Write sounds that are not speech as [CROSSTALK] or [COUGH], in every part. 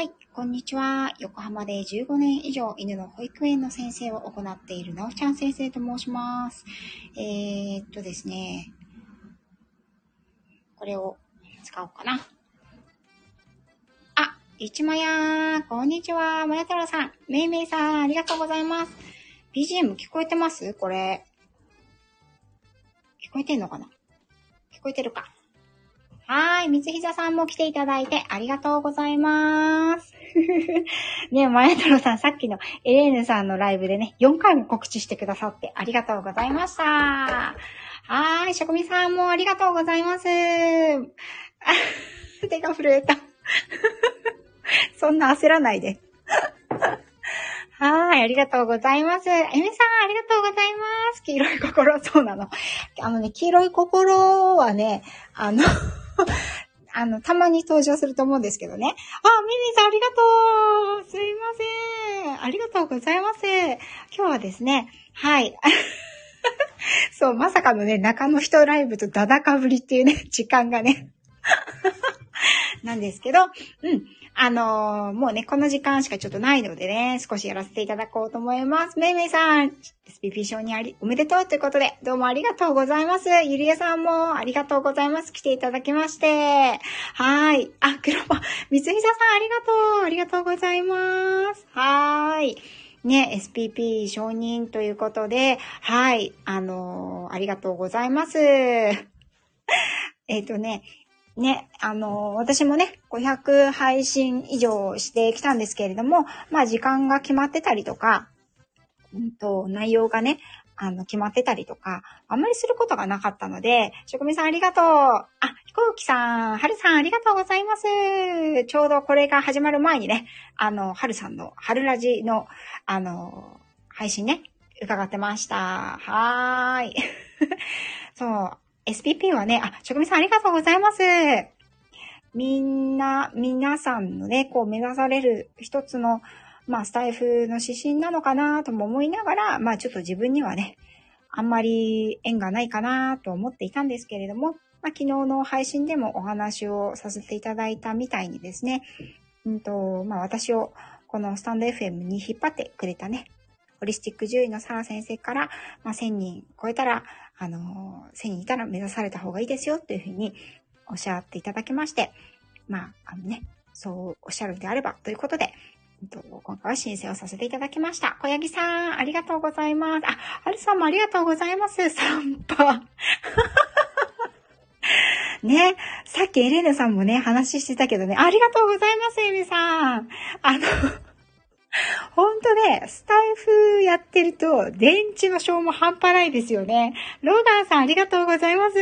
はい、こんにちは。横浜で15年以上犬の保育園の先生を行っているなおちゃん先生と申します。えー、っとですね、これを使おうかな。あ、いちまやこんにちは。まや太郎さん、めいめいさん、ありがとうございます。BGM 聞こえてます？これ。聞こえてんのかな？聞こえてるかはい。三つひざさんも来ていただいてありがとうございます。[LAUGHS] ねまや太郎さん、さっきのエレーヌさんのライブでね、4回も告知してくださってありがとうございました。はい。しょこみさんもありがとうございます。[LAUGHS] 手が震えた。[LAUGHS] そんな焦らないで。はい、ありがとうございます。えみさん、ありがとうございます。黄色い心、そうなの。あのね、黄色い心はね、あの [LAUGHS] あの、たまに登場すると思うんですけどね。あ、ミミさんありがとうすいません。ありがとうございます。今日はですね、はい。[LAUGHS] そう、まさかのね、中の人ライブとダダかぶりっていうね、時間がね。[LAUGHS] なんですけど、うん。あのー、もうね、この時間しかちょっとないのでね、少しやらせていただこうと思います。めいめいさん、SPP 賞にあり、おめでとうということで、どうもありがとうございます。ゆりえさんもありがとうございます。来ていただきまして。はい。あ、黒羽、みつひささんありがとう。ありがとうございます。はい。ね、SPP 承認ということで、はい、あのー、ありがとうございます。えっとね、ね、あの、私もね、500配信以上してきたんですけれども、まあ時間が決まってたりとか、うんと、内容がね、あの、決まってたりとか、あんまりすることがなかったので、職人さんありがとう。あ、飛行機さん、はるさんありがとうございます。ちょうどこれが始まる前にね、あの、はるさんの、はるラジの、あの、配信ね、伺ってました。はーい。[LAUGHS] そう。SPP はね、あ、職人さんありがとうございます。みんな、皆さんのね、こう目指される一つの、まあ、スタイフの指針なのかなとも思いながら、まあ、ちょっと自分にはね、あんまり縁がないかなと思っていたんですけれども、まあ、昨日の配信でもお話をさせていただいたみたいにですね、うんと、まあ、私をこのスタンド FM に引っ張ってくれたね、ホリスティック獣医のサラ先生から、まあ、1000人超えたら、あの、1000人いたら目指された方がいいですよっていうふうにおっしゃっていただきまして、まあ、あのね、そうおっしゃるのであればということで、今回は申請をさせていただきました。小柳さん、ありがとうございます。あ、はるさんもありがとうございます。散歩。[LAUGHS] ね、さっきエレーナさんもね、話してたけどね、ありがとうございます、エミさん。あのほんとね、スタイフやってると、電池の消耗半端ないですよね。ローガンさんありがとうございます。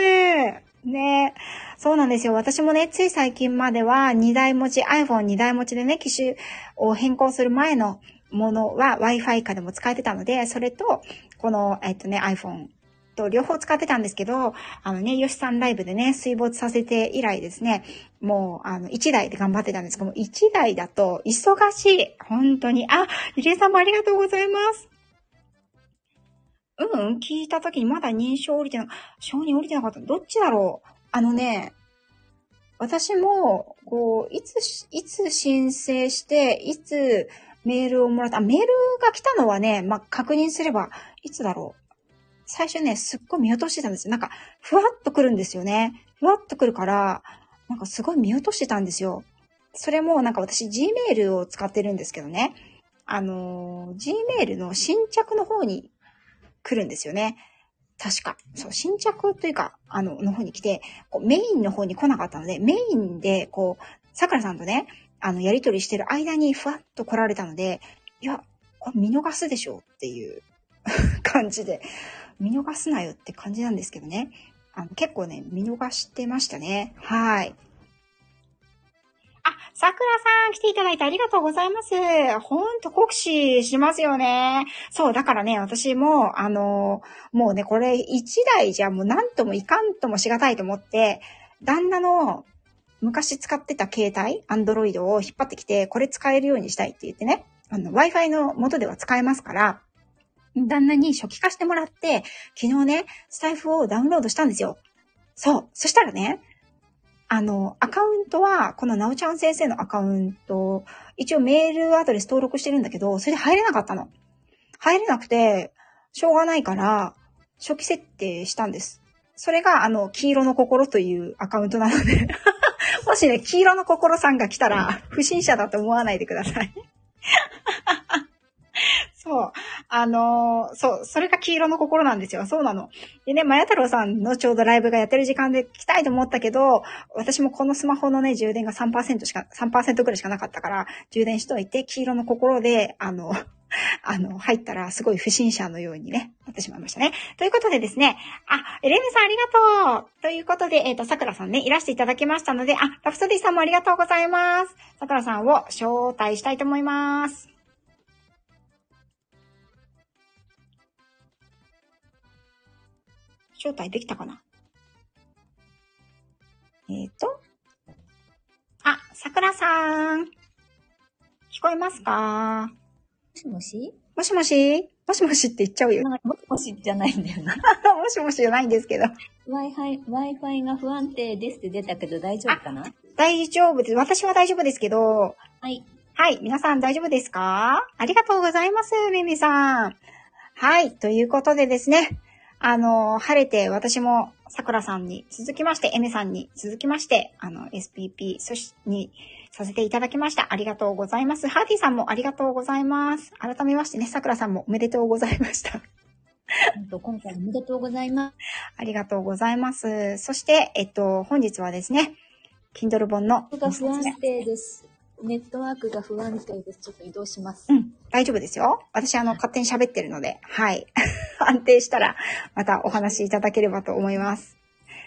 ね。そうなんですよ。私もね、つい最近までは2台持ち、iPhone2 台持ちでね、機種を変更する前のものは Wi-Fi 化でも使えてたので、それと、この、えっとね、iPhone と両方使ってたんですけど、あのね、ヨシさんライブでね、水没させて以来ですね、もう、あの、1台で頑張ってたんですけども、1台だと忙しい。本当に。あ、ゆりえさんもありがとうございます。うん、聞いた時にまだ認証降りてな、承認降りてなかった。どっちだろうあのね、私も、こう、いつ、いつ申請して、いつメールをもらった、メールが来たのはね、まあ、確認すれば、いつだろう最初ね、すっごい見落としてたんですよ。なんか、ふわっと来るんですよね。ふわっと来るから、なんかすごい見落としてたんですよ。それもなんか私 Gmail を使ってるんですけどね。あのー、Gmail の新着の方に来るんですよね。確か。そう、新着というか、あの、の方に来て、こうメインの方に来なかったので、メインで、こう、桜さんとね、あの、やりとりしてる間にふわっと来られたので、いや、これ見逃すでしょっていう [LAUGHS] 感じで、見逃すなよって感じなんですけどね。あの結構ね、見逃してましたね。はい。あ、桜さん来ていただいてありがとうございます。ほんと酷使しますよね。そう、だからね、私も、あの、もうね、これ一台じゃもう何ともいかんともしがたいと思って、旦那の昔使ってた携帯、アンドロイドを引っ張ってきて、これ使えるようにしたいって言ってね、あの、Wi-Fi の元では使えますから、旦那に初期化してもらって、昨日ね、スタイフをダウンロードしたんですよ。そう。そしたらね、あの、アカウントは、このなおちゃん先生のアカウント、一応メールアドレス登録してるんだけど、それで入れなかったの。入れなくて、しょうがないから、初期設定したんです。それが、あの、黄色の心というアカウントなので [LAUGHS] もしね、黄色の心さんが来たら、不審者だと思わないでくださいそう。あのー、そう、それが黄色の心なんですよ。そうなの。でね、まや太郎さんのちょうどライブがやってる時間で来たいと思ったけど、私もこのスマホのね、充電が3%しか、3%くらいしかなかったから、充電しといて、黄色の心で、あの、[LAUGHS] あの、入ったらすごい不審者のようにね、なってしまいましたね。ということでですね、あ、エレミさんありがとうということで、えっ、ー、と、桜さんね、いらしていただきましたので、あ、ラプソディさんもありがとうございます。桜さんを招待したいと思います。招待できたかな？えっ、ー、と。あ、桜さん。聞こえますか？もしもし？もしもし？もしもしって言っちゃうよ。もしもしじゃないんだよな。[LAUGHS] もしもしじゃないんですけど。Wi-Fi、Wi-Fi が不安定ですって出たけど大丈夫かな？大丈夫です。私は大丈夫ですけど。はい。はい。皆さん大丈夫ですか？ありがとうございます、ミミさん。はい。ということでですね。あの、晴れて私も桜さんに続きまして、エメさんに続きまして、あの、SPP、そし、にさせていただきました。ありがとうございます。ハーティさんもありがとうございます。改めましてね、桜さんもおめでとうございました。今回おめでとうございます。ありがとうございます。そして、えっと、本日はですね、Kindle 本の。が不安定です。ネットワークが不安定です。ちょっと移動します。うん。大丈夫ですよ。私、あの、勝手に喋ってるので、はい。[LAUGHS] 安定したら、またお話しいただければと思います。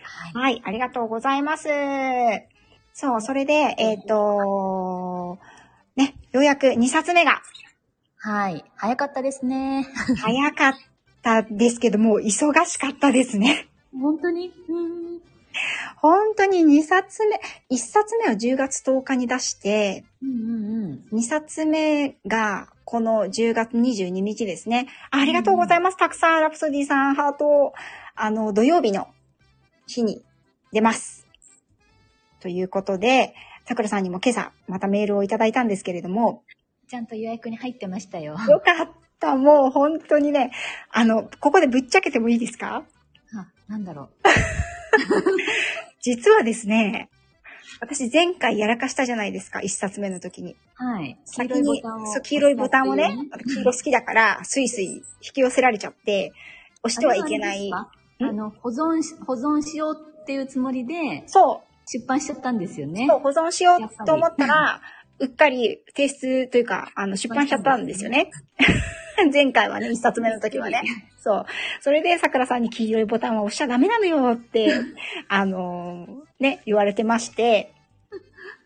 はい。はい、ありがとうございます。そう、それで、えっ、ー、と、ね、ようやく2冊目が。はい。早かったですね。早かったですけども、忙しかったですね。本当に？本当に2冊目、1冊目は10月10日に出して、うんうんうん、2冊目がこの10月22日ですね。ありがとうございます。たくさんラプソディさん、ハート、あの、土曜日の日に出ます。ということで、桜さんにも今朝またメールをいただいたんですけれども。ちゃんと予約に入ってましたよ。よかった。もう本当にね、あの、ここでぶっちゃけてもいいですか？あ、なんだろう。[LAUGHS] [LAUGHS] 実はですね、私前回やらかしたじゃないですか、一冊目の時に。はい。黄色いボタンを。そう、黄色いボタンをね、黄色好きだから、スイスイ引き寄せられちゃって、押してはいけない。あの、保存し、保存しようっていうつもりで、そう。出版しちゃったんですよね。そう、保存しようと思ったら、うっかり提出というか、あの、出版しちゃったんですよね。前回はね、一冊目の時はね。そう。それで、桜さんに黄色いボタンは押しちゃダメなのよって、[LAUGHS] あのー、ね、言われてまして、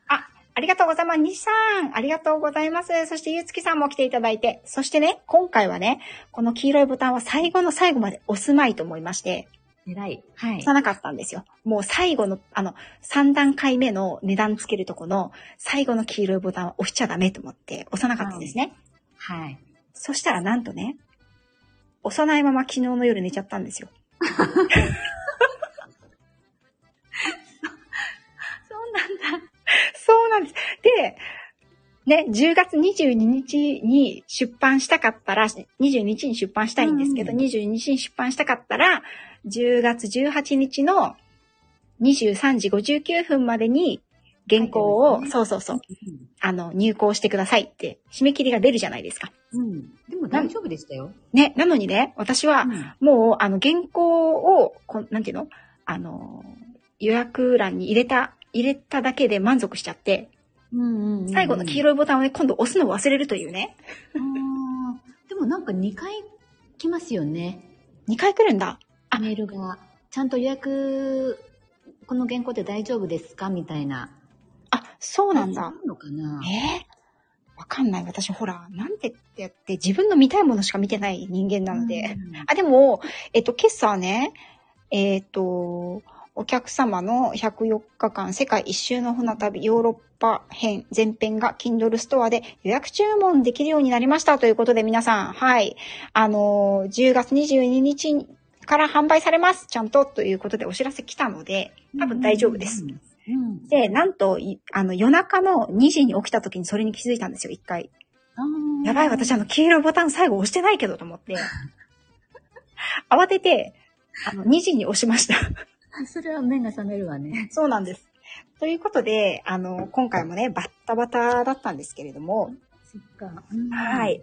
あ、ありがとうございます。西さん、ありがとうございます。そして、ゆうつきさんも来ていただいて、そしてね、今回はね、この黄色いボタンは最後の最後まで押すまいと思いまして、偉い。はい。押さなかったんですよ。もう最後の、あの、3段階目の値段つけるとこの最後の黄色いボタンは押しちゃダメと思って押さなかったんですね。はい。はい、そしたらなんとね、押さないまま昨日の夜寝ちゃったんですよ。[LAUGHS] そうなんだ。そうなんです。で、ね、10月22日に出版したかったら、22日に出版したいんですけど、うん、22日に出版したかったら、10月18日の23時59分までに原稿を、ね、そうそうそう、あの、入稿してくださいって、締め切りが出るじゃないですか。うん。でも大丈夫でしたよ。ね、なのにね、私は、もう、あの、原稿を、こなんていうの？あの、予約欄に入れた、入れただけで満足しちゃって、うんうんうん、最後の黄色いボタンをね、今度押すのを忘れるというね。あでもなんか2回来ますよね。2回来るんだ。あ、メールが。ちゃんと予約、この原稿で大丈夫ですか？みたいな。あ、そうなんだ。のかな？えー、わかんない。私、ほら、なんてってやって、自分の見たいものしか見てない人間なので。あ、でも、えっと、今朝ね、えっ、と、お客様の104日間世界一周の船旅ヨーロッパ編前編が Kindle ストアで予約注文できるようになりましたということで皆さん、はい。あのー、10月22日から販売されます。ちゃんとということでお知らせ来たので、多分大丈夫です。うん。で、なんと、いあの、夜中の2時に起きた時にそれに気づいたんですよ、一回。やばい、私あの、黄色いボタン最後押してないけどと思って。[LAUGHS] 慌てて、あの、2時に押しました。[LAUGHS] それは目が覚めるわね。そうなんです。ということで、あの、今回もね、バッタバタだったんですけれども、そっか。うんはい。。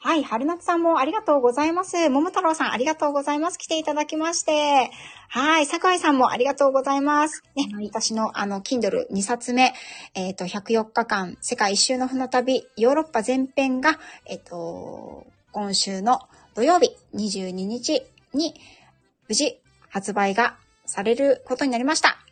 はい、春夏さんもありがとうございます。桃太郎さんありがとうございます。来ていただきまして。はい、桜井さんもありがとうございます。ね、はい私のあの、Kindle2 冊目、えっ、と、104日間世界一周の船旅、ヨーロッパ全編が、えっ、と、今週の土曜日22日に無事発売がされることになりました。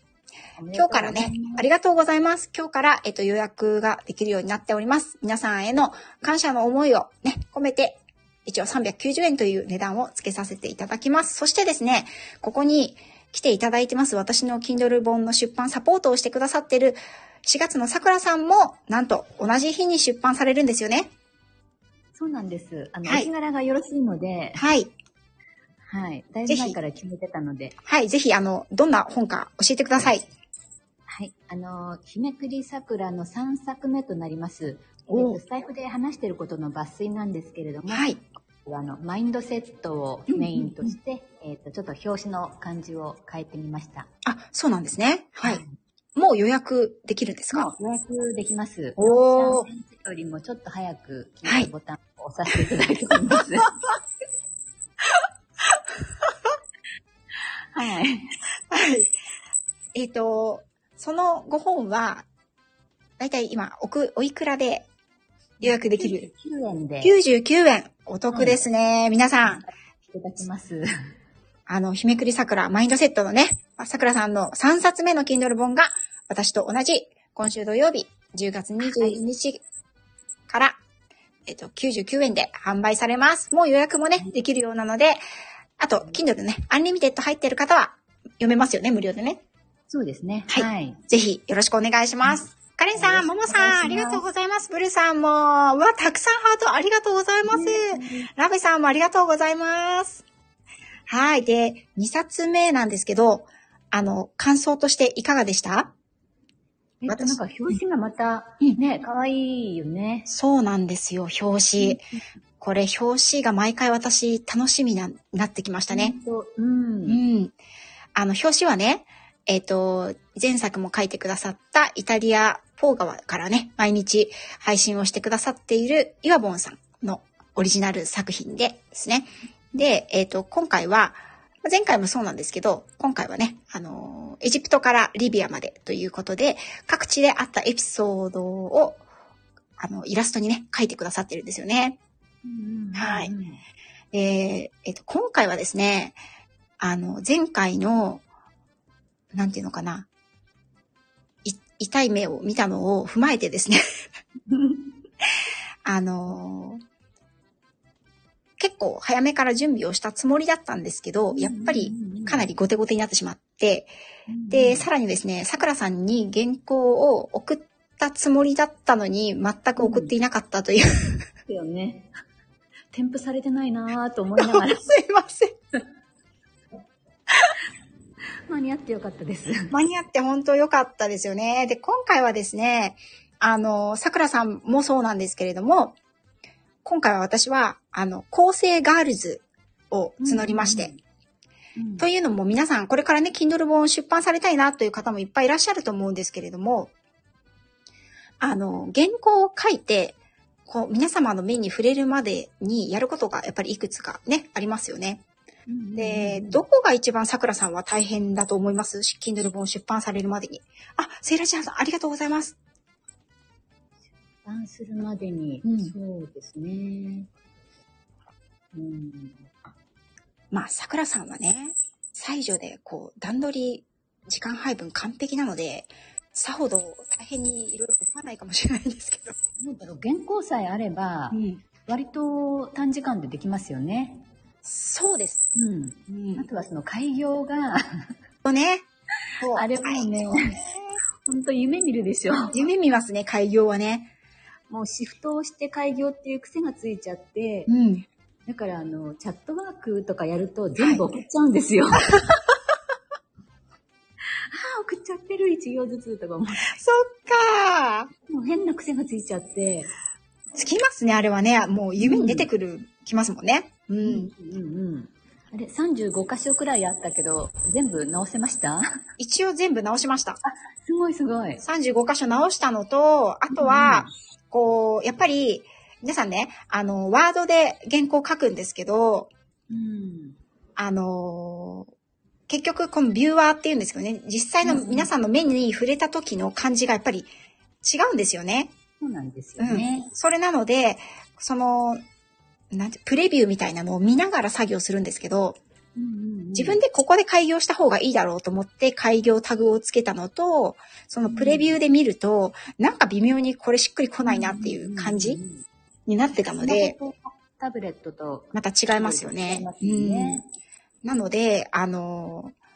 今日からね、ありがとうございます。今日から、えっと、予約ができるようになっております。皆さんへの感謝の思いをね、込めて、一応390円という値段を付けさせていただきます。そしてですね、ここに来ていただいてます私の Kindle 本の出版サポートをしてくださってる4月のさくらさんも、なんと同じ日に出版されるんですよね。そうなんです。あの、はいお日柄がよろしいので、はい。はい。だいぜひぶ前から決めてたので、はい。ぜひ、あの、どんな本か教えてください。はい。あの、日めくり桜の3作目となります。えっおとスタイフで話していることの抜粋なんですけれども、はい。あの、マインドセットをメインとして、えっと、ちょっと表紙の感じを変えてみました。あ、そうなんですね。はい。。もう予約できるんですか？予約できます。おー先生よりもちょっと早く、はいボタンを押させていただいております。[LAUGHS] はい。はい。えっ、と、その5本は、だいたい今、おく、おいくらで予約できる？9円でい ?99 円。お得ですね。皆さん、ただきます。[LAUGHS] あの、日めくり桜マインドセットのね、桜さんの3冊目の Kindle 本が、私と同じ、今週土曜日、10月22日から、えっと、99円で販売されます。もう予約もね、できるようなので、あと、Kindle ね、 Unlimited 入ってる方は、読めますよね、無料でね。そうですね。はいはい。ぜひ、よろしくお願いします。カレンさん、ももさん、ありがとうございます。ブルさんも、うわ、たくさんハートありがとうございます。ラベさんもありがとうございます。はい。で、2冊目なんですけど、あの、感想としていかがでした？えっと、なんか表紙がまた、うんね、可愛いよね。そうなんですよ、表紙。これ、表紙が毎回私、楽しみな、なってきましたね。ほんと。う。うんん。あの、表紙はね、えっ、と、前作も書いてくださったイタリア、ポー川からね、毎日配信をしてくださっているイワボンさんのオリジナル作品でですね。で、えっ、と、今回は、前回もそうなんですけど、今回はね、あの、エジプトからリビアまでということで、各地であったエピソードを、あの、イラストにね、書いてくださってるんですよね。うんはいうんで、えっと、今回はですね、あの、前回の、なんていうのかな、い痛い目を見たのを踏まえてですね、[LAUGHS] あの結構早めから準備をしたつもりだったんですけど、やっぱりかなり後手後手になってしまって、で、さらにですね、桜さんに原稿を送ったつもりだったのに、全く送っていなかったという、ですよね。添付されてないなぁと思いながら、[LAUGHS] すいません。間に合ってよかったです。[LAUGHS] 間に合って本当良かったですよね。で、今回はですね、あの、桜さんもそうなんですけれども、今回は私は、あの、構成ガールズを募りまして、うんというのも皆さん、これからね、Kindle 本を出版されたいなという方もいっぱいいらっしゃると思うんですけれども、あの、原稿を書いて、こう、皆様の目に触れるまでにやることがやっぱりいくつかね、ありますよね。で、どこが一番桜さんは大変だと思います ?Kindle 本出版されるまでに。あ、セイラちゃんさん、ありがとうございます。出版するまでに、うんそうですね。うん。まあ、桜さんはね、最女で、こう、段取り、時間配分完璧なので、さほど大変にいろいろ思わないかもしれないんですけど。なんだろう、原稿さえあれば、ん。割と短時間でできますよね。そうです。うん。うんあ。とはその開業が、とね。そうあれもね本当夢見るでしょ。夢見ますね、開業はね。もうシフトをして開業っていう癖がついちゃって、うん。だからあの、チャットワークとかやると全部送っちゃうんですよ。[LAUGHS] ああ、送っちちゃってる、一行ずつとか思って。そっかもう変な癖がついちゃって。つきますね、あれはね。もう夢に出てくる、きますもんね。う。うんんうん。あれ、35箇所くらいあったけど、全部直せました？一応全部直しました。すごいすごい。35箇所直したのと、あとは、こう、やっぱり、皆さんね、あの、ワードで原稿書くんですけど、うん。あの結局このビューワーっていうんですけどね、実際のうんうん皆さんの目に触れた時の感じがやっぱり違うんですよね。そうなんですよね。それなので、その、なんて、プレビューみたいなのを見ながら作業するんですけど、うんうんうん。自分でここで開業した方がいいだろうと思って開業タグをつけたのと、そのプレビューで見ると、なんか微妙にこれしっくりこないなっていう感じになってたので、、タブレットとまた違いますよね。うん。なので、あのー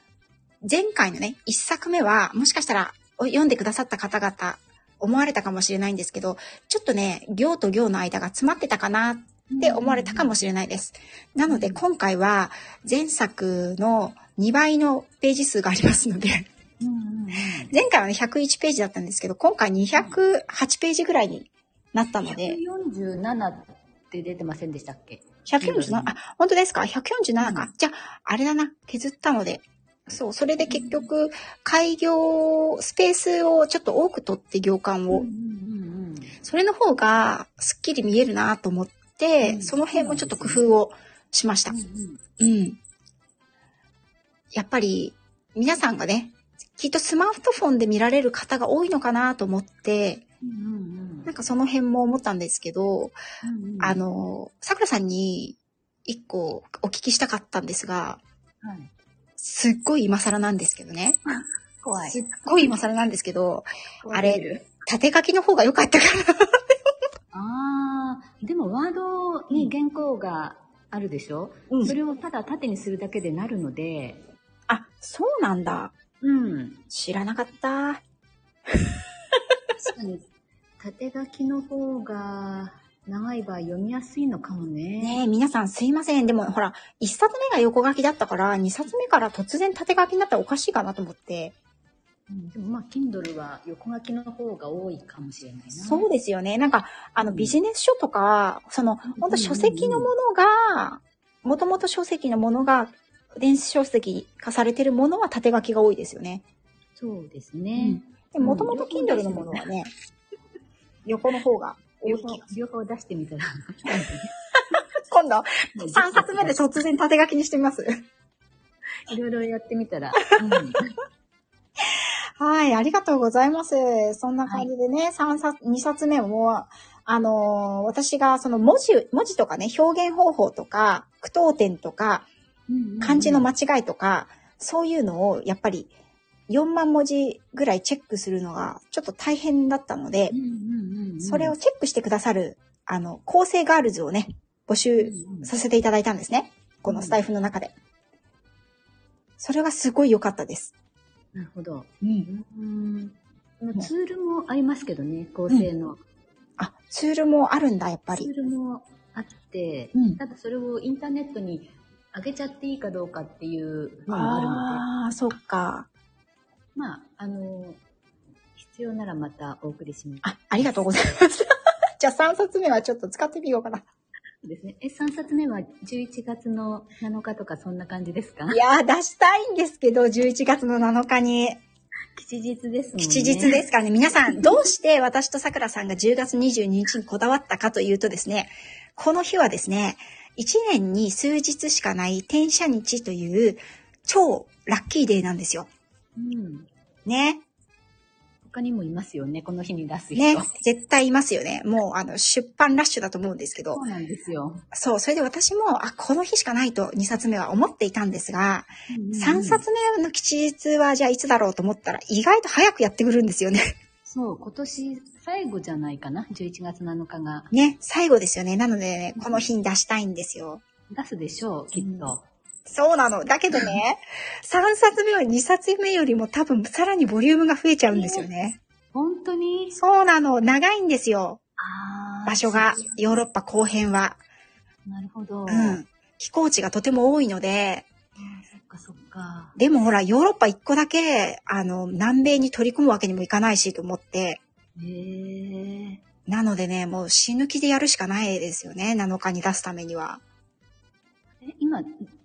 前回のね、一作目は、もしかしたらお読んでくださった方々、思われたかもしれないんですけど、ちょっとね、行と行の間が詰まってたかなって思われたかもしれないです。なので、今回は前作の2倍のページ数がありますので、前回はね、101ページだったんですけど、今回208ページぐらいになったので、147って出てませんでしたっけ？147、あ、本当ですか ?147 か。うんじゃあ、あれだな。削ったので。そう、それで結局、開業、スペースをちょっと多く取って行間を、それの方がすっきり見えるなと思って、うん。その辺もちょっと工夫をしました。うん。うんうん。やっぱり、皆さんがね、きっとスマートフォンで見られる方が多いのかなと思って、うんうんなんかその辺も思ったんですけど、うんうん。あの、桜さんに一個お聞きしたかったんですが、はい。すっごい今更なんですけどね。[LAUGHS] 怖い。すっごい今更なんですけど、怖あれ縦書きの方が良かったかああ、[LAUGHS] でもワードに原稿があるでしょ、うんそれをただ縦にするだけでなるので、あ、そうなんだ。うん。知らなかった。確かに、縦書きの方が長い場合読みやすいのかもね。ねえ、皆さんすいません。でもほら、一冊目が横書きだったから、二冊目から突然縦書きになったらおかしいかなと思って。うんでもまあ、Kindle は横書きの方が多いかもしれないな。そうですよね。なんか、あの、うんビジネス書とか、その、本当書籍のものが、もともと書籍のものが、電子書籍化されてるものは縦書きが多いですよね。そうですね。でもともと Kindle のものはね、横の方が多い両方気が、両方出してみたら。[LAUGHS] 今度、3冊目で突然縦書きにしてみます。いろいろやってみたら。[LAUGHS] うんはい、ありがとうございます。そんな感じでね、三冊、2冊目も、あのー私がその文字、文字とかね、表現方法とか、句読点とか、漢字の間違いとか、そういうのをやっぱり4万文字ぐらいチェックするのがちょっと大変だったのでそれをチェックしてくださる、あの、校正ガールズをね、募集させていただいたんですね。このスタイフの中で。それがすごい良かったです。なるほど。うん。うんまあツールもありますけどね、校正の。あ、ツールもあるんだ、やっぱり。ツールもあって、うんただそれをインターネットに上げちゃっていいかどうかっていうのもあるので、ああ、そっか。まあ、あの、必要ならまたお送りします。あ、ありがとうございます。[LAUGHS] じゃあ3冊目はちょっと使ってみようかな。ですね。え、3冊目は11月の7日とかそんな感じですか？いやー、出したいんですけど、11月の7日に。吉日ですね。吉日ですからね。皆さん、どうして私と桜さんが10月22日にこだわったかというとですね、この日はですね、1年に数日しかない転写日という超ラッキーデーなんですよ。うん。ね。他にもいますよね、この日に出す人。ね。絶対いますよね。もう、あの、出版ラッシュだと思うんですけどそ。うなんですよ。そう、それで私も、あ、この日しかないと2冊目は思っていたんですが、3目冊目の吉日はじゃあいつだろうと思ったら、意外と早くやってくるんですよね。そう、今年最後じゃないかな、11月7日が。ね、最後ですよね。なのでね、この日に出したいんですよ。出すでしょう、きっと。そうなの。だけどね、3冊目は2冊目よりも多分さらにボリュームが増えちゃうんですよね。本当に？そうなの。長いんですよ。場所が、ヨーロッパ後編は。なるほど。うん。飛行地がとても多いので、かそっか。でもほら、ヨーロッパ一個だけ、あの、南米に取り込むわけにもいかないしと思って、へえ。なのでね、もう死ぬ気でやるしかないですよね、7日に出すためには。え今、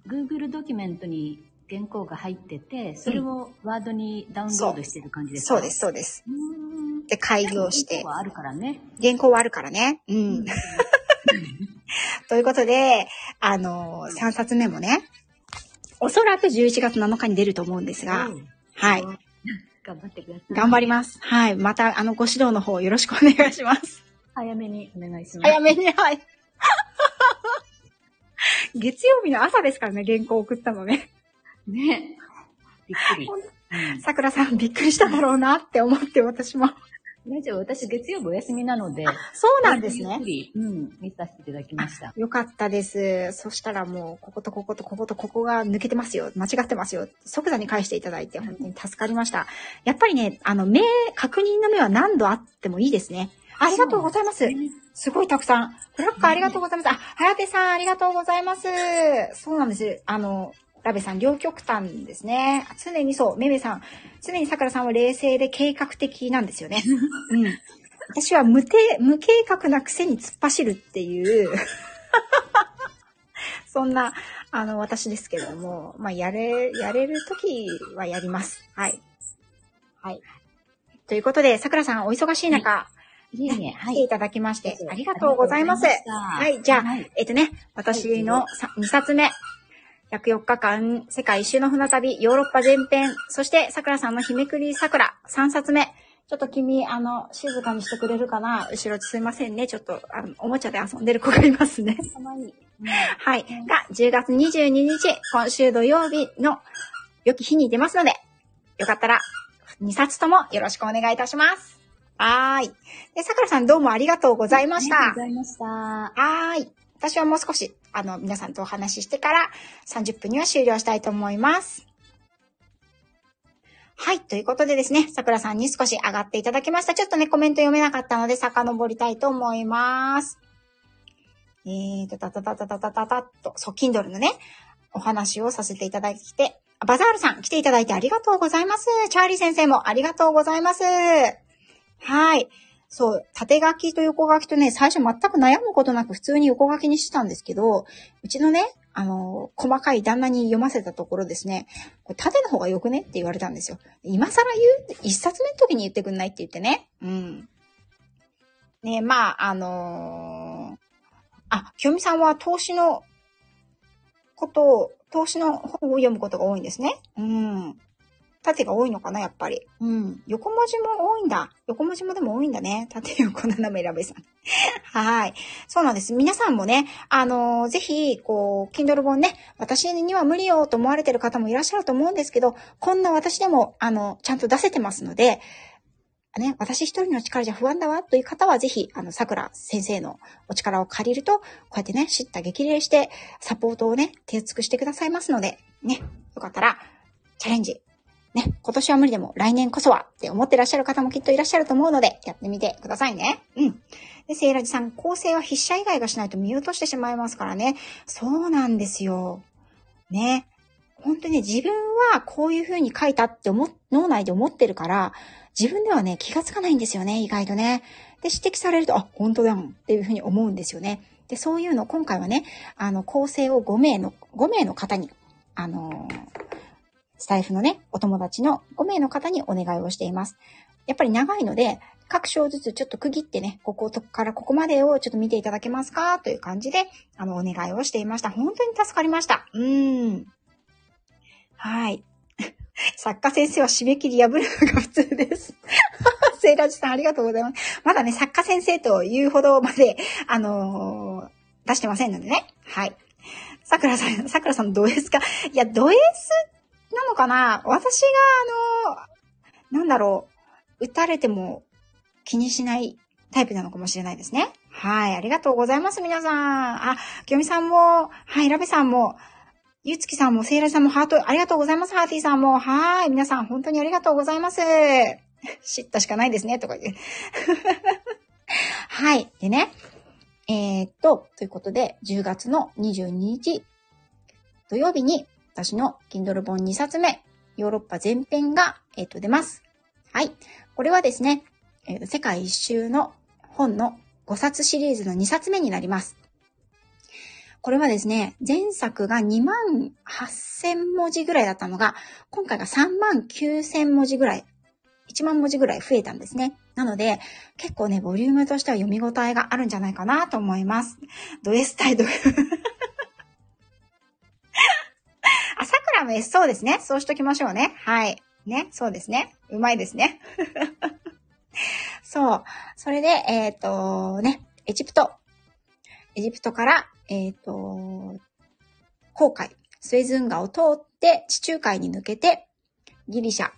Google ドキュメントに原稿が入ってて、それをワードにダウンロードしてる感じですか？そうです、そうです。で、開業して原稿、はあるからね。原稿はあるからね。うん。[LAUGHS] ということで、あの、3冊目もね、おそらく11月7日に出ると思うんですが、うんはい。。頑張ってください。頑張ります。はい。また、あの、ご指導の方よろしくお願いします。早めにお願いします。早めに、はい。月曜日の朝ですからね、原稿送ったのね。ね。びっくり。うんさくらさんびっくりしただろうなって思って私も。大丈夫。私、月曜日お休みなので。そうなんですねゆっく。り、うん、見させていただきました。よかったです。そしたらもう、こことこことこことここが抜けてますよ。間違ってますよ。即座に返していただいて、本当に助かりました。やっぱりね、あの、目、確認の目は何度あってもいいですね。ありがとうございます。すごいたくさん。ブラックありがとうございます。あ、はやてさんありがとうございます。そうなんです。あの、ラベさん、両極端ですね。常にそう、めめさん、常にさくらさんは冷静で計画的なんですよね。[LAUGHS] うん。私は無定、無計画なくせに突っ走るっていう、[LAUGHS] そんな、あの、私ですけれども、まあ、やれ、やれるときはやります。はい。はい。ということで、さくらさん、お忙しい中、いえいえ、はい。来ていただきまして、ありがとうございます。はい、じゃあ、はい。えっとね、私の2冊目、104日間世界一周の船旅、ヨーロッパ全編、そして桜さんの日めくり桜、3冊目。ちょっと君、あの、静かにしてくれるかな？後ろすいませんね。ちょっと、あの、おもちゃで遊んでる子がいますね。たまに。はい。が、10月22日、今週土曜日の良き日に出ますので、よかったら、2冊ともよろしくお願いいたします。はーい。で、桜さんどうもありがとうございました。ありがとうございました。はーい。私はもう少し、あの、皆さんとお話ししてから30分には終了したいと思います。はい。ということでですね、桜さんに少し上がっていただきました。ちょっとね、コメント読めなかったので、遡りたいと思います。えーと、たたたたたたたたっと、そう、Kindle のね、お話をさせていただいて、バザールさん来ていただいてありがとうございます。チャーリー先生もありがとうございます。はい。そう、縦書きと横書きとね、最初全く悩むことなく普通に横書きにしてたんですけど、うちのね、あの、細かい旦那に読ませたところですね、これ縦の方がよくねって言われたんですよ。今更言う？一冊目の時に言ってくんないって言ってね。うん。ねまあ、あのーあ、清美さんは投資のことを、投資の本を読むことが多いんですね。うん。縦が多いのかな、やっぱり。うん。横文字も多いんだ。横文字もでも多いんだね。縦横斜め選べさん。[LAUGHS] はい。そうなんです。皆さんもね、あのーぜひ、こう、Kindle 本ね、私には無理よと思われてる方もいらっしゃると思うんですけど、こんな私でも、あの、ちゃんと出せてますので、ね、私一人の力じゃ不安だわという方は、ぜひ、あの、桜先生のお力を借りると、こうやってね、知った激励して、サポートをね、手厚くしてくださいますので、ね、よかったら、チャレンジね、今年は無理でも来年こそはって思ってらっしゃる方もきっといらっしゃると思うので、やってみてくださいね。うん。で、セイラジさん、構成は筆者以外がしないと見落としてしまいますからね。そうなんですよ。ね。本当にね、自分はこういう風に書いたって思、脳内で思ってるから、自分ではね、気がつかないんですよね、意外とね。で、指摘されると、あ、本当だんっていう風に思うんですよね。で、そういうの今回はね、あの、構成を5名の、5名の方に、あのースタイフのね、お友達の5名の方にお願いをしています。やっぱり長いので、各章ずつちょっと区切ってね、こことからここまでをちょっと見ていただけますか？という感じで、あの、お願いをしていました。本当に助かりました。うーん。はい。[LAUGHS] 作家先生は締め切り破るのが普通です。[LAUGHS] セイラジさんありがとうございます。まだね、作家先生というほどまで、あのー出してませんのでね。はい。桜さん、桜さんどうですか？いや、ド S なのかな？私が、あの、なんだろう、打たれても気にしないタイプなのかもしれないですね。はい、ありがとうございます、皆さん。あ、きよみさんも、はい、ラベさんも、ゆうつきさんも、せいらさんも、ハート、ありがとうございます、ハーティーさんも。はい、皆さん、本当にありがとうございます。[LAUGHS] 知ったしかないですね、とか言って。[LAUGHS] はい、でね、えーっと、ということで、10月の22日、土曜日に、私の Kindle 本2冊目、ヨーロッパ全編が、えっ、と、出ます。はい。これはですね、えー世界一周の本の5冊シリーズの2冊目になります。これはですね、前作が2万8000文字ぐらいだったのが、今回が3万9000文字ぐらい、1万文字ぐらい増えたんですね。なので、結構ね、ボリュームとしては読み応えがあるんじゃないかなと思います。ド S 対ド F。あ、桜も S そうですね。そうしときましょうね。はい。ね、そうですね。うまいですね。[LAUGHS] そう。それで、えっ、と、ね、エジプト。エジプトから、えっ、と、航海、スエズ運河を通って地中海に抜けて、ギリシャ、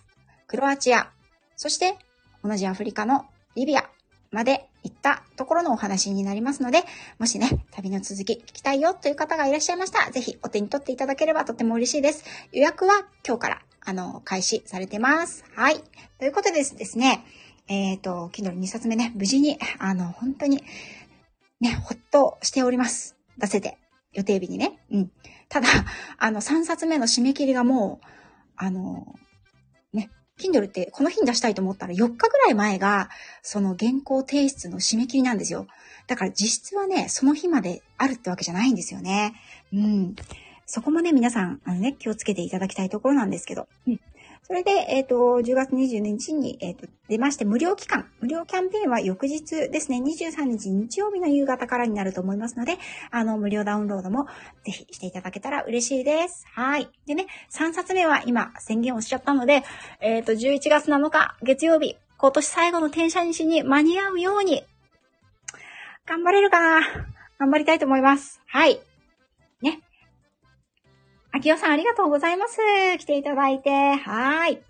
クロアチア、そして同じアフリカのリビアまで行ったところのお話になりますので、もしね、旅の続き聞きたいよという方がいらっしゃいましたら、ぜひお手に取っていただければとても嬉しいです。予約は今日から、あの、開始されてます。はい。ということでですね、えっ、と、Kindle 2冊目ね、無事に、あの、本当に、ね、ほっとしております。出せて。予定日にね。うん。ただ、あの、3冊目の締め切りがもう、あの、Kindle ってこの日に出したいと思ったら4日ぐらい前が、その原稿提出の締め切りなんですよ。だから実質はね、その日まであるってわけじゃないんですよね。うん。そこもね、皆さん、あのね、気をつけていただきたいところなんですけど。うん。それで、えっ、と、10月22日に、えっ、と、出まして、無料期間、無料キャンペーンは翌日ですね、23日日曜日の夕方からになると思いますので、あの、無料ダウンロードもぜひしていただけたら嬉しいです。はい。でね、3冊目は今宣言をしちゃったので、えっ、と、11月7日月曜日、今年最後の転写日に間に合うように、頑張れるかな頑張りたいと思います。はい。ね。秋代さんありがとうございます。来ていただいて。はーい。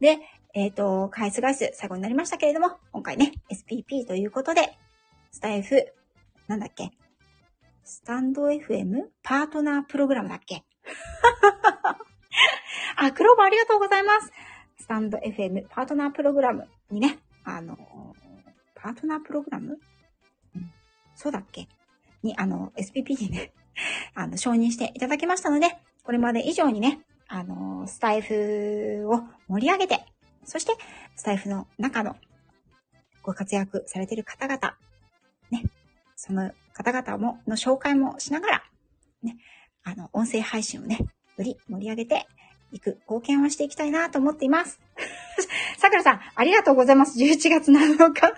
で、えっ、と、回数回数最後になりましたけれども、今回ね、SPP ということで、スタイフ、なんだっけ？スタンド FM パートナープログラムだっけ？[LAUGHS] あ、クローバーありがとうございます。スタンド FM パートナープログラムにね、あの、パートナープログラム、うん、そうだっけ？に、あの、SPP にね、[LAUGHS] あの、承認していただきましたので、これまで以上にね、あの、スタイフを盛り上げて、そして、スタイフの中のご活躍されている方々、ね、その方々も、の紹介もしながら、ね、あの、音声配信をね、より盛り上げていく、貢献をしていきたいなと思っています。[LAUGHS] さくらさん、ありがとうございます。11月7日、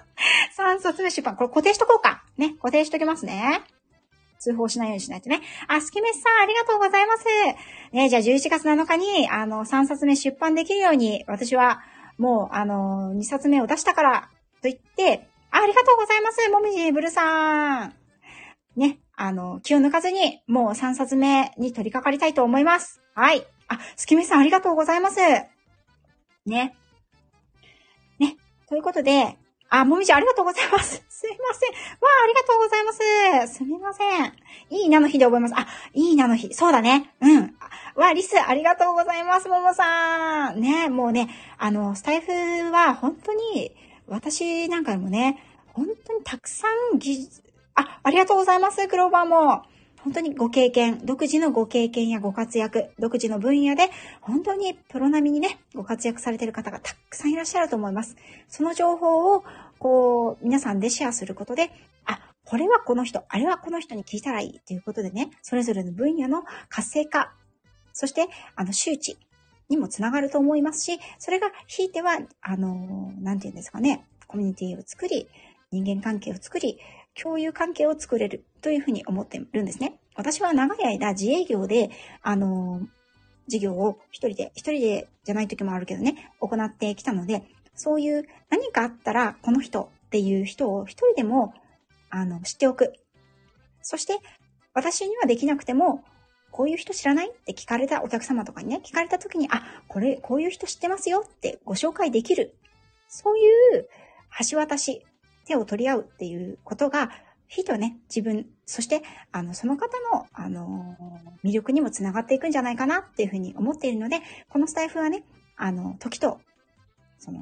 3冊目出版。これ固定しとこうか。ね、固定しときますね。通報しないようにしないとね。あ、スキメスさん、ありがとうございます。ね、じゃあ11月7日に、あの、3冊目出版できるように、私は、もう、あの、2冊目を出したから、と言って、あありがとうございます。もみじブルさん。ね、あの、気を抜かずに、もう3冊目に取り掛かりたいと思います。はい。あ、スキメさん、ありがとうございます。ね。ね。ということで、あ、もみじありがとうございます。[LAUGHS] すいません。わあ、ありがとうございます。すみません。いいなの日で覚えます。あ、いいなの日。そうだね。うん。わあ、リス、ありがとうございます、ももさん。ね、もうね、あの、スタイフは本当に、私なんかもね、本当にたくさん技術、あ、ありがとうございます、クローバーも。本当にご経験、独自のご経験やご活躍、独自の分野で、本当にプロ並みにね、ご活躍されている方がたくさんいらっしゃると思います。その情報を、こう、皆さんでシェアすることで、あ、これはこの人、あれはこの人に聞いたらいいということでね、それぞれの分野の活性化、そして、あの、周知にもつながると思いますし、それが、ひいては、あの、なんていうんですかね、コミュニティを作り、人間関係を作り、共有関係を作れるというふうに思ってるんですね。私は長い間自営業で、あの、事業を一人で、一人でじゃない時もあるけどね、行ってきたので、そういう何かあったら、この人っていう人を一人でも、あの、知っておく。そして、私にはできなくても、こういう人知らないって聞かれたお客様とかにね、聞かれた時に、あ、これ、こういう人知ってますよってご紹介できる。そういう橋渡し、手を取り合うっていうことが、ひいてはね、自分、そして、あの、その方の、あの、魅力にもつながっていくんじゃないかなっていうふうに思っているので、このスタイフはね、あの、時と、その、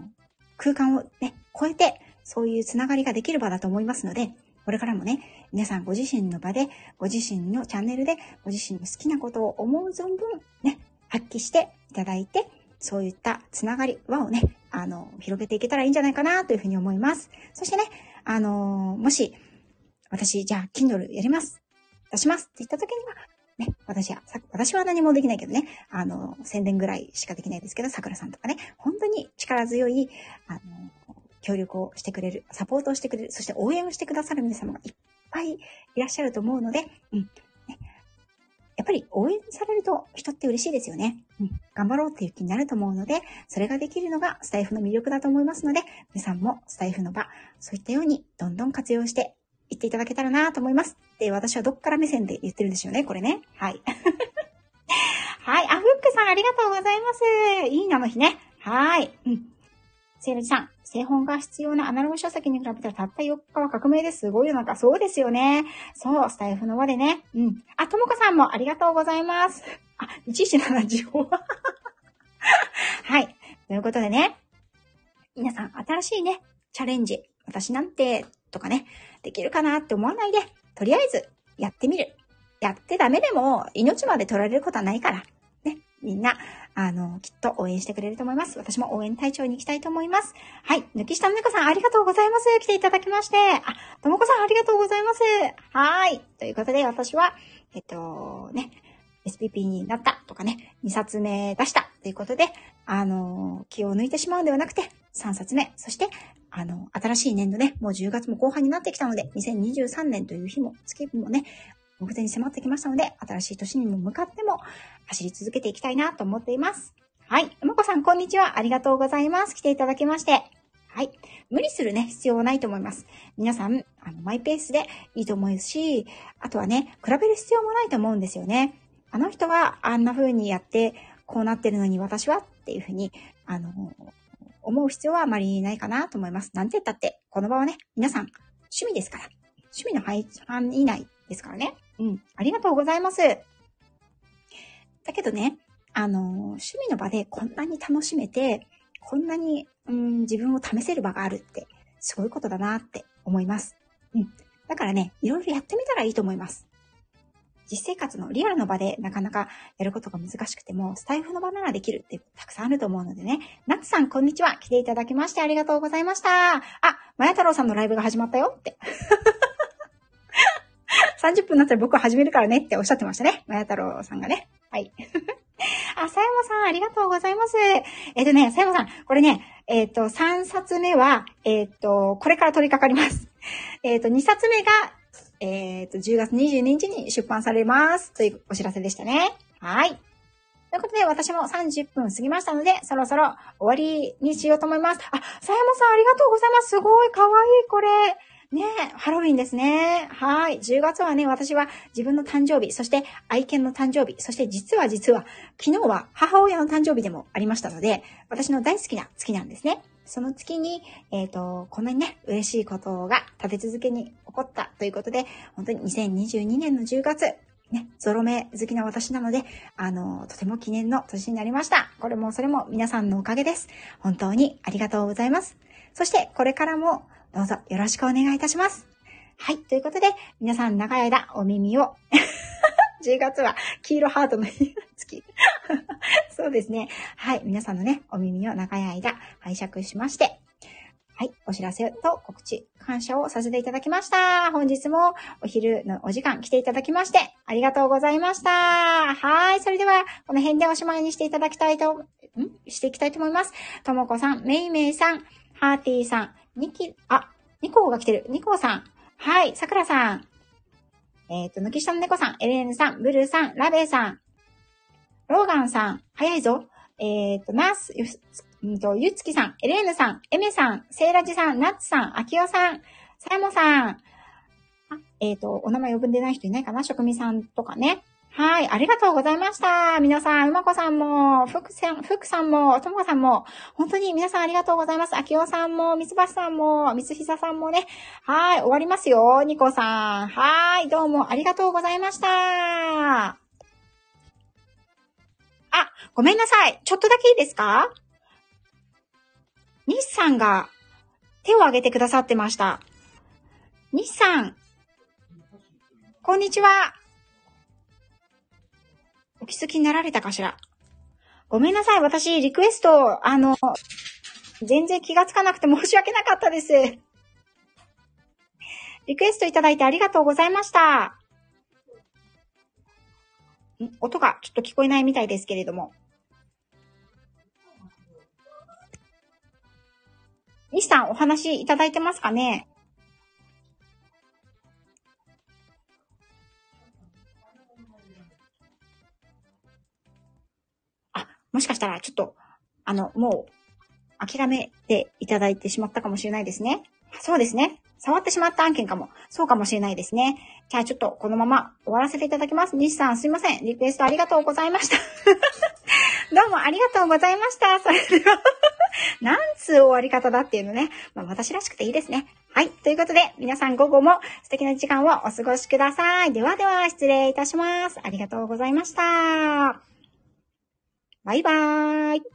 空間をね、超えて、そういうつながりができる場だと思いますので、これからもね、皆さんご自身の場で、ご自身のチャンネルで、ご自身の好きなことを思う存分、ね、発揮していただいて、そういったつながり、輪をね、あの、広げていけたらいいんじゃないかなというふうに思います。そしてね、あの、もし、私、じゃあ、Kindle やります。出しますって言った時には、ね、私は、私は何もできないけどね、あの、宣伝ぐらいしかできないですけど、桜さんとかね、本当に力強い、あの、協力をしてくれる、サポートをしてくれる、そして応援をしてくださる皆様がいっぱいいらっしゃると思うので、うん。やっぱり応援されると人って嬉しいですよね。うん。頑張ろうっていう気になると思うので、それができるのがスタイフの魅力だと思いますので、皆さんもスタイフの場、そういったようにどんどん活用していっていただけたらなと思います。で、私はどっから目線で言ってるんですよね、これね。はい。[LAUGHS] はい。あ、フックさんありがとうございます。いいなの日ね。はい。うん。セールジさん、製本が必要なアナログ書籍に比べたらたった4日は革命ですごいよ。なんかそうですよね。そう、スタイフの輪でね。うん。あ、ともかさんもありがとうございます。あ、1170 [LAUGHS] はい。ということでね。皆さん、新しいね、チャレンジ。私なんて、とかね、できるかなって思わないで、とりあえず、やってみる。やってダメでも、命まで取られることはないから。ね。みんな、あの、きっと応援してくれると思います。私も応援隊長に行きたいと思います。はい。抜き下の猫さん、ありがとうございます。来ていただきまして。あ、ともこさん、ありがとうございます。はい。ということで、私は、えっと、ね、SPP になったとかね、2冊目出したということで、あの、気を抜いてしまうんではなくて、3冊目、そして、あの、新しい年度ね、もう10月も後半になってきたので、2023年という日も、月もね、目前に迫ってきましたので、新しい年にも向かっても走り続けていきたいなと思っています。はい。まこさん、こんにちは。ありがとうございます。来ていただきまして。はい。無理するね、必要はないと思います。皆さん、あの、マイペースでいいと思うし、あとはね、比べる必要もないと思うんですよね。あの人はあんな風にやって、こうなってるのに私はっていう風に、あの、思う必要はあまりないかなと思います。なんて言ったって、この場はね、皆さん、趣味ですから。趣味の範囲内ですからね。うん。ありがとうございます。だけどね、あの、趣味の場でこんなに楽しめて、こんなに、うん、自分を試せる場があるって、すごいことだなって思います。うん。だからね、いろいろやってみたらいいと思います。実生活のリアルの場でなかなかやることが難しくても、スタイフの場ならできるってたくさんあると思うのでね。ナッツさん、こんにちは。来ていただきましてありがとうございました。あ、まや太郎さんのライブが始まったよって。[LAUGHS] 30分になったら僕は始めるからねっておっしゃってましたね。まや太郎さんがね。はい。[LAUGHS] あ、さやまさん、ありがとうございます。えっ、ー、とね、さやまさん、これね、えっ、ー、と、3冊目は、えっ、ー、と、これから取り掛かります。えっ、と、2冊目が、えっ、と、10月22日に出版されます。というお知らせでしたね。はい。ということで、私も30分過ぎましたので、そろそろ終わりにしようと思います。あ、さやまさん、ありがとうございます。すごい、かわいい、これ。ねハロウィンですね。はい。10月はね、私は自分の誕生日、そして愛犬の誕生日、そして実は実は、昨日は母親の誕生日でもありましたので、私の大好きな月なんですね。その月に、えっ、ー、と、こんなにね、嬉しいことが立て続けに起こったということで、本当に2022年の10月、ね、ゾロ目好きな私なので、あの、とても記念の年になりました。これもそれも皆さんのおかげです。本当にありがとうございます。そして、これからもどうぞよろしくお願いいたします。はい。ということで、皆さん長い間お耳を10月は黄色ハートの日月。[LAUGHS] そうですね。はい。皆さんのね、お耳を長い間拝借しまして、はい。お知らせと告知、感謝をさせていただきました。本日もお昼のお時間来ていただきまして、ありがとうございました。はい。それでは、この辺でおしまいにしていただきたいと、ん？していきたいと思います。ともこさん、めいめいさん、ハーティーさん、ニキ、あ、ニコーが来てる。ニコーさん。はい、さくらさん。えっ、ー、と、抜き下の猫さん、エレンさん、ブルーさん、ラベーさん、ローガンさん、早いぞ。えっ、ー、と、ナース、ゆ、うんと、ゆつきさん、エレーヌさん、エメさん、セイラジさん、ナッツさん、アキオさん、サヤモさん、えっ、ー、と、お名前呼んでない人いないかな？職味さんとかね。はい、ありがとうございました。皆さん、うまこさんも、ふくさん、ふくさんも、ともこさんも、本当に皆さんありがとうございます。あきおさんも、みつばしさんも、みつひささんもね。はい、終わりますよ。にこさん。はい、どうもありがとうございました。あ、ごめんなさい。ちょっとだけいいですか？西さんが手を挙げてくださってました。西さん。こんにちは。お気づきになられたかしら？ごめんなさい。私、リクエスト、あの、全然気がつかなくて申し訳なかったです。リクエストいただいてありがとうございました。音がちょっと聞こえないみたいですけれども。西さん、お話いただいてますかね？もしかしたら、ちょっと、あの、もう、諦めていただいてしまったかもしれないですね。そうですね。触ってしまった案件かも。そうかもしれないですね。じゃあちょっとこのまま終わらせていただきます。西さんすいません。リクエストありがとうございました。[LAUGHS] どうもありがとうございました。それでは、[LAUGHS] なんつう終わり方だっていうのね。まあ私らしくていいですね。はい。ということで、皆さん午後も素敵な時間をお過ごしください。ではでは失礼いたします。ありがとうございました。バイバーイ。